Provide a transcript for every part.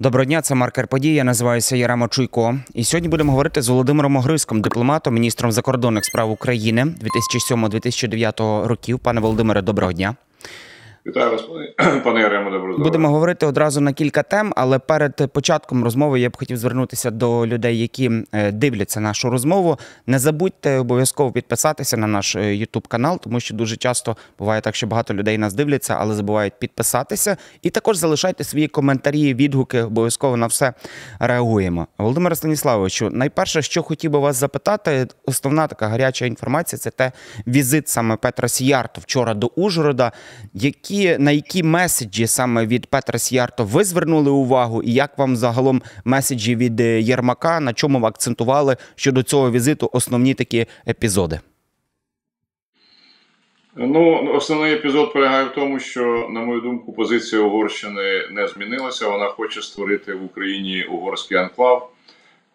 Доброго дня, це маркер подій. Я називаюся Яремо Чуйко. І сьогодні будемо говорити з Володимиром Огриском, дипломатом, міністром закордонних справ України 2007-2009 років. Пане Володимире, доброго дня. Вітаю вас, пане, Яремо, здоров'я. Будемо говорити одразу на кілька тем, але перед початком розмови я б хотів звернутися до людей, які е, дивляться нашу розмову. Не забудьте обов'язково підписатися на наш YouTube канал, тому що дуже часто буває так, що багато людей нас дивляться, але забувають підписатися. І також залишайте свої коментарі, відгуки. Обов'язково на все реагуємо. Володимире Станіславовичу, найперше, що хотів би вас запитати, основна така гаряча інформація це те візит саме Петра Сіярто вчора до Ужгорода. Які на які меседжі саме від Петра Сіярто ви звернули увагу, і як вам загалом меседжі від е, Єрмака, на чому ви акцентували щодо цього візиту основні такі епізоди? Ну, основний епізод полягає в тому, що, на мою думку, позиція Угорщини не змінилася. Вона хоче створити в Україні угорський анклав.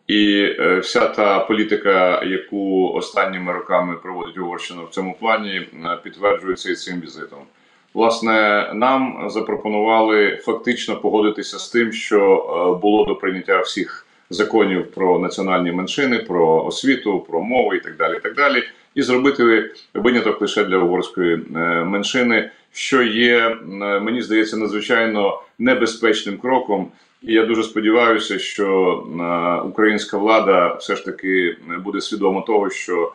І е, вся та політика, яку останніми роками проводить Угорщина в цьому плані, е, підтверджується і цим візитом. Власне, нам запропонували фактично погодитися з тим, що е, було до прийняття всіх законів про національні меншини, про освіту, про мову і так далі. І так далі, і зробити виняток лише для угорської е, меншини, що є, е, мені здається, надзвичайно небезпечним кроком. І я дуже сподіваюся, що українська влада все ж таки буде свідома того, що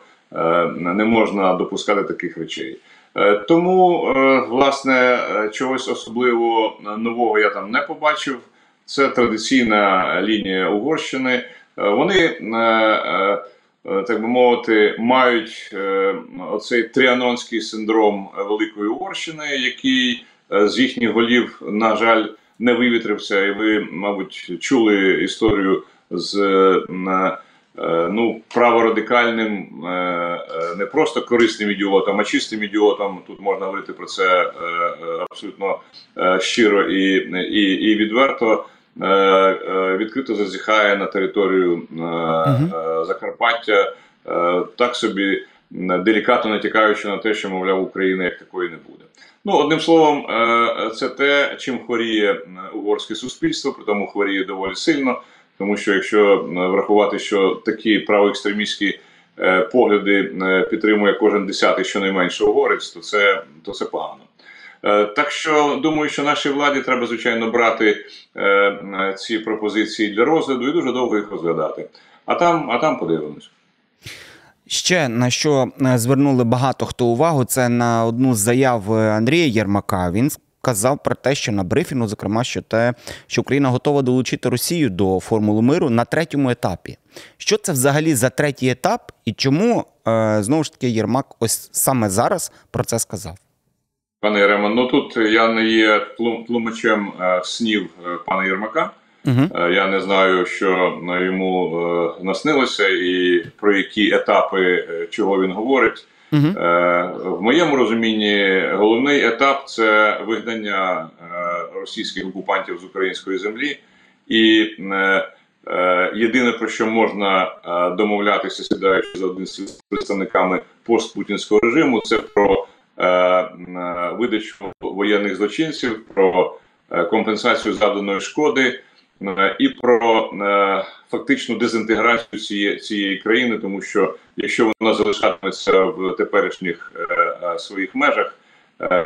не можна допускати таких речей. Е, тому, е, власне, е, чогось особливо нового я там не побачив. Це традиційна лінія Угорщини. Вони, так би мовити, мають оцей тріанонський синдром Великої Угорщини, який з їхніх голів, на жаль, не вивітрився. І ви, мабуть, чули історію з ну, праворадикальним, е, е, не просто корисним ідіотом, а чистим ідіотом. Тут можна говорити про це абсолютно щиро і, і, і відверто. Відкрито зазіхає на територію Закарпаття, так собі делікатно натякаючи на те, що мовляв України як такої не буде. Ну одним словом, це те, чим хворіє угорське суспільство, при тому хворіє доволі сильно. Тому що якщо е, врахувати, що такі правоекстремістські е, погляди е, підтримує кожен десятий, щонайменше угорець, то це то це погано. Так що думаю, що нашій владі треба звичайно брати ці пропозиції для розгляду і дуже довго їх розглядати. А там, а там подивимось. Ще на що звернули багато хто увагу, це на одну з заяв Андрія Єрмака. Він казав про те, що на брифінгу, зокрема, що те, що Україна готова долучити Росію до формули миру на третьому етапі. Що це взагалі за третій етап, і чому е, знову ж таки Єрмак ось саме зараз про це сказав? Пане Єрема, ну тут я не є тлумачем е, снів е, пана Єрмака. Угу. Я не знаю, що йому наснилося, і про які етапи чого він говорить. Угу. В моєму розумінні головний етап це вигнання е, російських окупантів з української землі, і е, єдине про що можна домовлятися, сідаючи за один з представниками постпутінського режиму, це про видачу воєнних злочинців, про компенсацію завданої шкоди. Е, і про е, фактичну дезінтеграцію цієї цієї країни, тому що якщо вона залишатиметься в теперішніх е, своїх межах,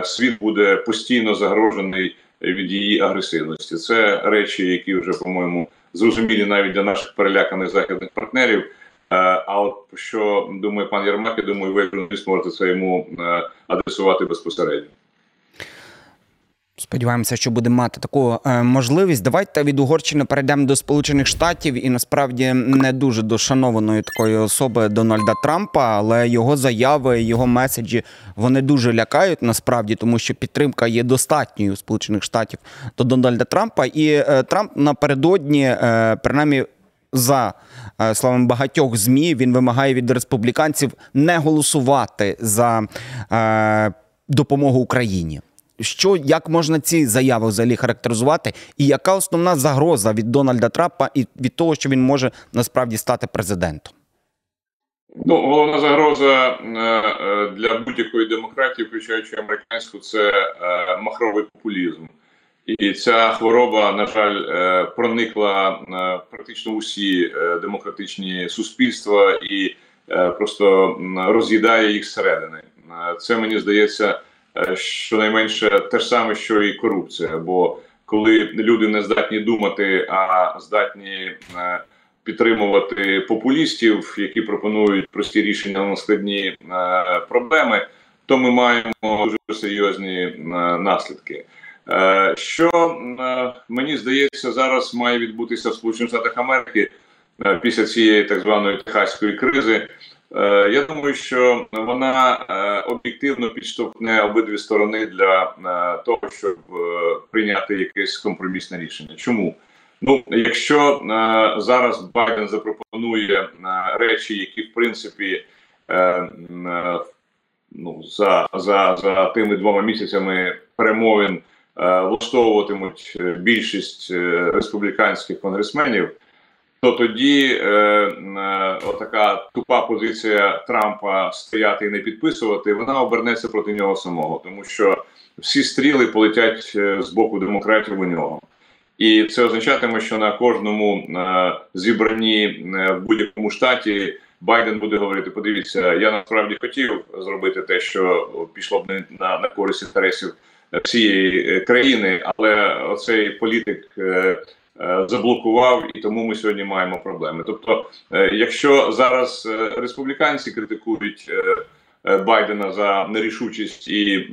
світ буде постійно загрожений від її агресивності. Це речі, які вже по-моєму зрозумілі навіть для наших переляканих західних партнерів. А от що думає пан Єрмак, я думаю, ви журналіст можете це йому адресувати безпосередньо. Сподіваємося, що будемо мати таку е, можливість. Давайте від Угорщини перейдемо до Сполучених Штатів і насправді не дуже до шанованої такої особи Дональда Трампа, але його заяви, його меседжі вони дуже лякають насправді, тому що підтримка є достатньою у Сполучених Штатів до Дональда Трампа. І е, Трамп напередодні, е, принаймні, за е, словами багатьох змі, він вимагає від республіканців не голосувати за е, допомогу Україні. Що як можна ці заяви взагалі характеризувати, і яка основна загроза від Дональда Трампа і від того, що він може насправді стати президентом? Ну, головна загроза е, е, для будь-якої демократії, включаючи американську, це е, махровий популізм. І ця хвороба, на жаль, проникла практично усі демократичні суспільства і просто роз'їдає їх зсередини. Це мені здається, щонайменше те ж саме, що і корупція. Бо коли люди не здатні думати, а здатні підтримувати популістів, які пропонують прості рішення на складні проблеми, то ми маємо дуже серйозні наслідки. Е, що е, мені здається, зараз має відбутися в Сполучених Штатах Америки е, після цієї так званої техаської кризи. Я думаю, що вона об'єктивно підштовхне обидві сторони для того, щоб прийняти якесь компромісне рішення. Чому? Ну, якщо зараз Байден запропонує речі, які в принципі ну за за, за тими двома місяцями перемовин. Е, влаштовуватимуть е, більшість е, республіканських конгресменів, то тоді е, е, отака тупа позиція Трампа стояти і не підписувати, вона обернеться проти нього самого, тому що всі стріли полетять з боку демократів у нього. І це означатиме, що на кожному е, зібранні в будь-якому штаті Байден буде говорити: подивіться, я насправді хотів зробити те, що пішло б на, на користь інтересів всієї е, країни, але оцей політик е, е, заблокував, і тому ми сьогодні маємо проблеми. Тобто, якщо зараз республіканці критикують Байдена за нерішучість і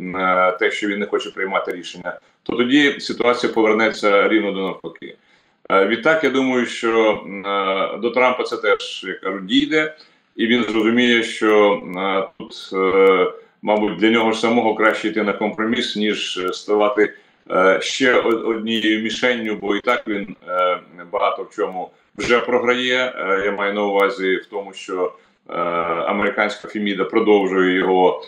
те, що він не хоче приймати рішення, то тоді ситуація повернеться рівно до навпаки. Відтак, я думаю, що до Трампа це теж як кажуть, дійде, і він зрозуміє, що тут мабуть, для нього ж самого краще йти на компроміс, ніж е, ставати е, ще однією мішенню, бо і так він е, багато в чому вже програє. Я маю на увазі в тому, що американська Фіміда продовжує його.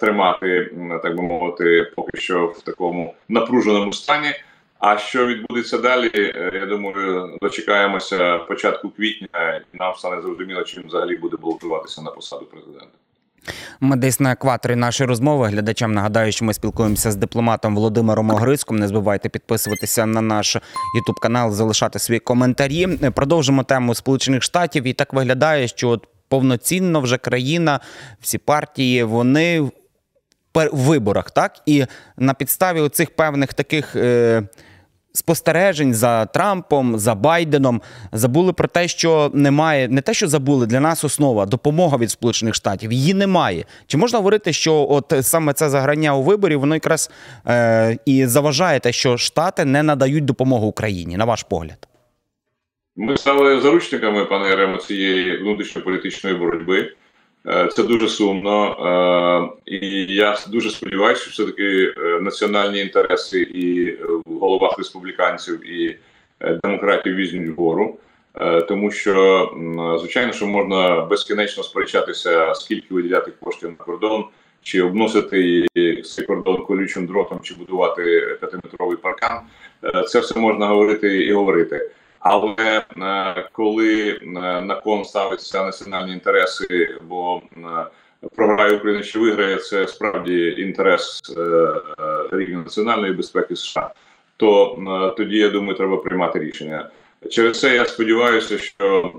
Тримати, так би мовити, поки що в такому напруженому стані. А що відбудеться далі? Я думаю, дочекаємося початку квітня, і нам стане зрозуміло, чим взагалі буде балотуватися на посаду президента. Ми десь на екваторі нашої розмови. Глядачам нагадаю, що ми спілкуємося з дипломатом Володимиром Огрицьком. Не забувайте підписуватися на наш ютуб канал, залишати свої коментарі. Продовжимо тему Сполучених Штатів. І так виглядає, що от повноцінно вже країна, всі партії, вони в виборах, так і на підставі оцих певних таких. Е- спостережень за Трампом, за Байденом забули про те, що немає, не те, що забули для нас основа допомога від Сполучених Штатів. Її немає. Чи можна говорити, що от саме це заграння у виборі воно якраз е, і заважає те, що Штати не надають допомогу Україні, на ваш погляд? Ми стали заручниками, пане Яремо, цієї внутрішньополітичної боротьби. Е, це дуже сумно, е, і я дуже сподіваюся, що все таки е, національні інтереси і в головах республіканців і демократів візьмуть вгору, тому що звичайно, що можна безкінечно сперечатися, скільки виділяти коштів на кордон, чи обносити цей кордон колючим дротом, чи будувати п'ятиметровий паркан. Це все можна говорити і говорити. Але е, коли е, на кон ставиться національні інтереси, бо е, програє Україна чи виграє, це справді інтерес рівня національної безпеки США, то тоді я думаю, треба приймати рішення. Через це я сподіваюся, що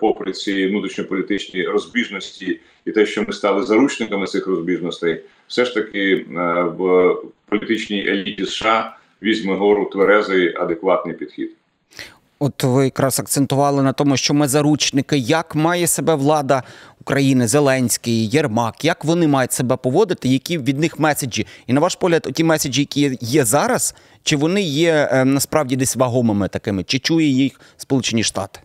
попри ці внутрішньополітичні розбіжності і те, що ми стали заручниками цих розбіжностей, все ж таки в політичній еліті США візьме гору тверезий адекватний підхід. От ви якраз акцентували на тому, що ми заручники, як має себе влада України, Зеленський, Єрмак, як вони мають себе поводити, які від них меседжі? І на ваш погляд, ті меседжі, які є зараз, чи вони є е, насправді десь вагомими такими, чи чує їх Сполучені Штати?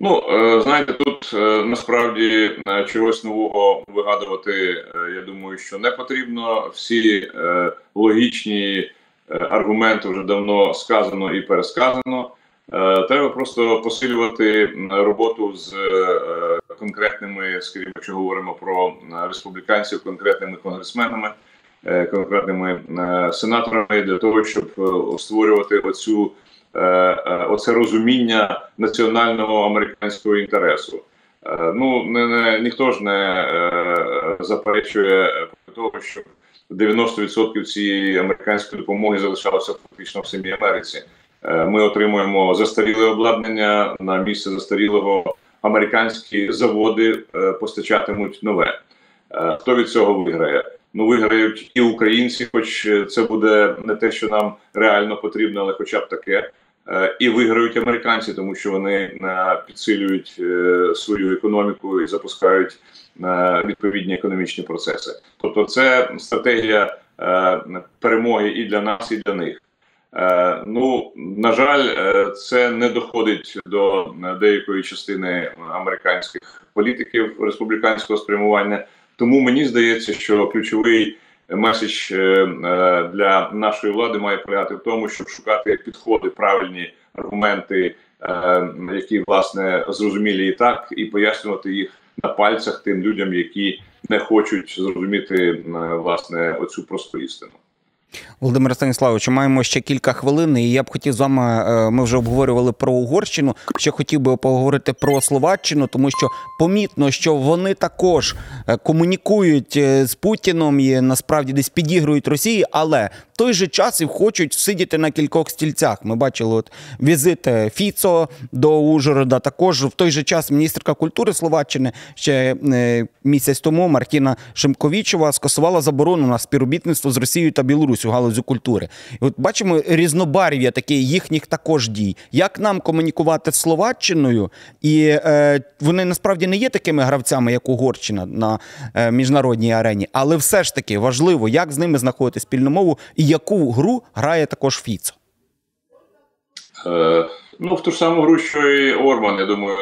Ну е, знаєте, тут е, насправді чогось нового вигадувати. Я думаю, що не потрібно. Всі логічні. Е, аргументи вже давно сказано і пересказано. Е, треба просто посилювати роботу з е, конкретними, скажімо, якщо говоримо про республіканців, конкретними конгресменами, конкретними сенаторами для того, щоб створювати оцю оце розуміння національного американського інтересу. Ну не, не ніхто ж не заперечує того, що 90% цієї американської допомоги залишалося фактично в самій Америці. Е, Ми отримуємо застаріле обладнання на місце застарілого. Американські заводи е, постачатимуть нове. Е, Хто від цього виграє? Ну, виграють і українці, хоч це буде не те, що нам реально потрібно, але хоча б таке. Е, І виграють американці, тому що вони е, підсилюють е, свою економіку і запускають відповідні економічні процеси. Тобто, це стратегія перемоги і для нас, і для них. Ну, на жаль, це не доходить до деякої частини американських політиків республіканського спрямування. Тому мені здається, що ключовий меседж е, е, для нашої влади має полягати в тому, щоб шукати підходи, правильні аргументи, е, які власне зрозумілі і так, і пояснювати їх на пальцях тим людям, які не хочуть зрозуміти власне оцю просту істину. Володимир Станіславович, маємо ще кілька хвилин, і я б хотів з вами. е, Ми вже обговорювали про Угорщину. Ще хотів би поговорити про Словаччину, тому що помітно, що вони також е, комунікують е, з Путіном і насправді десь підігрують Росії, але в той же час і хочуть сидіти на кількох стільцях. Ми бачили от візит Фіцо до Ужгорода. Також в той же час міністерка культури Словаччини ще місяць тому Мартіна Шимковічова скасувала заборону на співробітництво з Росією та Білорусю у галузі культури. І от бачимо різнобарв'я таке їхніх також дій. Як нам комунікувати з Словаччиною? І е, вони насправді не є такими гравцями, як Угорщина на е, міжнародній арені, але все ж таки важливо, як з ними знаходити спільну мову і яку гру грає також Фіцо. Е, ну, в ту ж саму гру, що і Орбан, я думаю,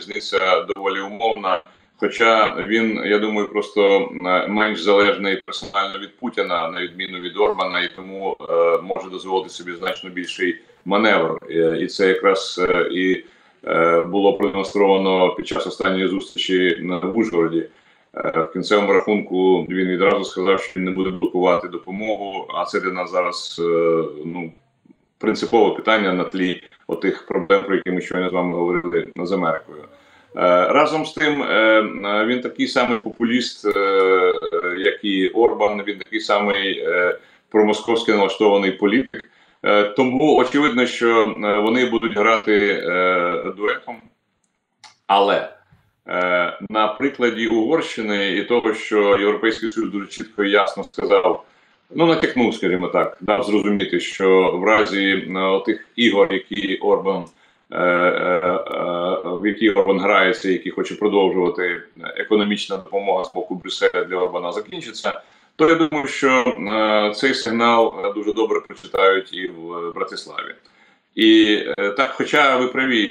різниця доволі умовна. Хоча він, я думаю, просто менш залежний персонально від Путіна, на відміну від Орбана, і тому е, може дозволити собі значно більший маневр. І це якраз е, і е, було продемонстровано під час останньої зустрічі на Ужгороді. Е, В кінцевому рахунку він відразу сказав, що він не буде блокувати допомогу. А це для нас зараз е, ну принципове питання на тлі отих проблем, про які ми щойно з вами говорили з Америкою. Е, Разом з тим, е, е, він такий самий популіст, як і Орбан. Він такий самий е, промосковськи налаштований політик. Тому очевидно, що вони будуть грати дуетом. Але на прикладі Угорщини і того, що Європейський Союз дуже чітко і ясно сказав, ну натякнув, скажімо так, дав зрозуміти, що в разі тих ігор, які Орбан. Е, е, е, В які Орбан грається, які хоче продовжувати економічна допомога з боку Брюсселя для Орбана закінчиться, то я думаю, що цей сигнал дуже добре прочитають і в Братиславі. І так, хоча ви праві,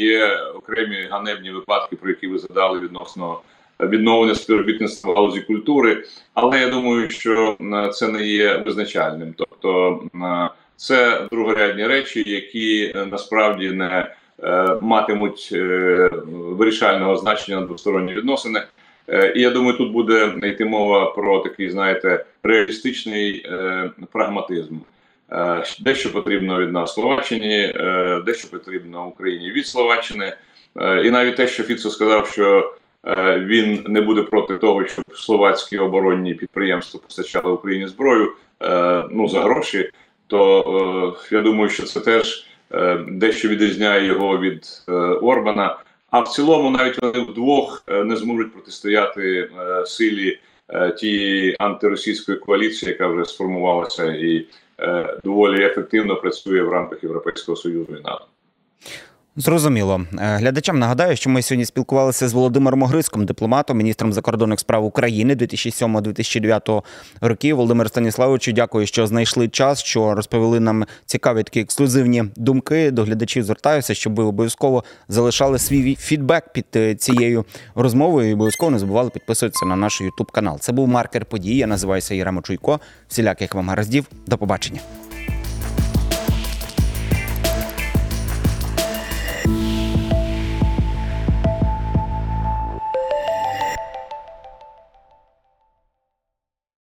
є окремі ганебні випадки, про які ви згадали відносно відновлення співробітництва в галузі культури, але я думаю, що це не є визначальним. Тобто це другорядні речі, які е, насправді не е, матимуть е, вирішального значення на двосторонні відносини. І я думаю, тут буде йти мова про такий, знаєте, реалістичний прагматизм. Дещо потрібно від нас Словаччині, дещо потрібно Україні від Словаччини. І навіть те, що Фіцо сказав, що він не буде проти того, щоб словацькі оборонні підприємства постачали Україні зброю ну за гроші, то е, я думаю, що це теж е, дещо відрізняє його від е, Орбана. А в цілому, навіть вони вдвох не зможуть протистояти силі тієї антиросійської коаліції, яка вже сформувалася і доволі ефективно працює в рамках Європейського союзу і НАТО. Зрозуміло. Е, Глядачам нагадаю, що ми сьогодні спілкувалися з Володимиром Огриском, дипломатом, міністром закордонних справ України 2007-2009 років. Володимир Станіславовичу, дякую, що знайшли час, що розповіли нам цікаві такі ексклюзивні думки. До глядачів звертаюся, щоб ви обов'язково залишали свій фідбек під е, цією розмовою і обов'язково не забували підписуватися на наш YouTube канал. Це був маркер події. Я називаюся Єремо Чуйко. Всіляких вам гараздів. До побачення.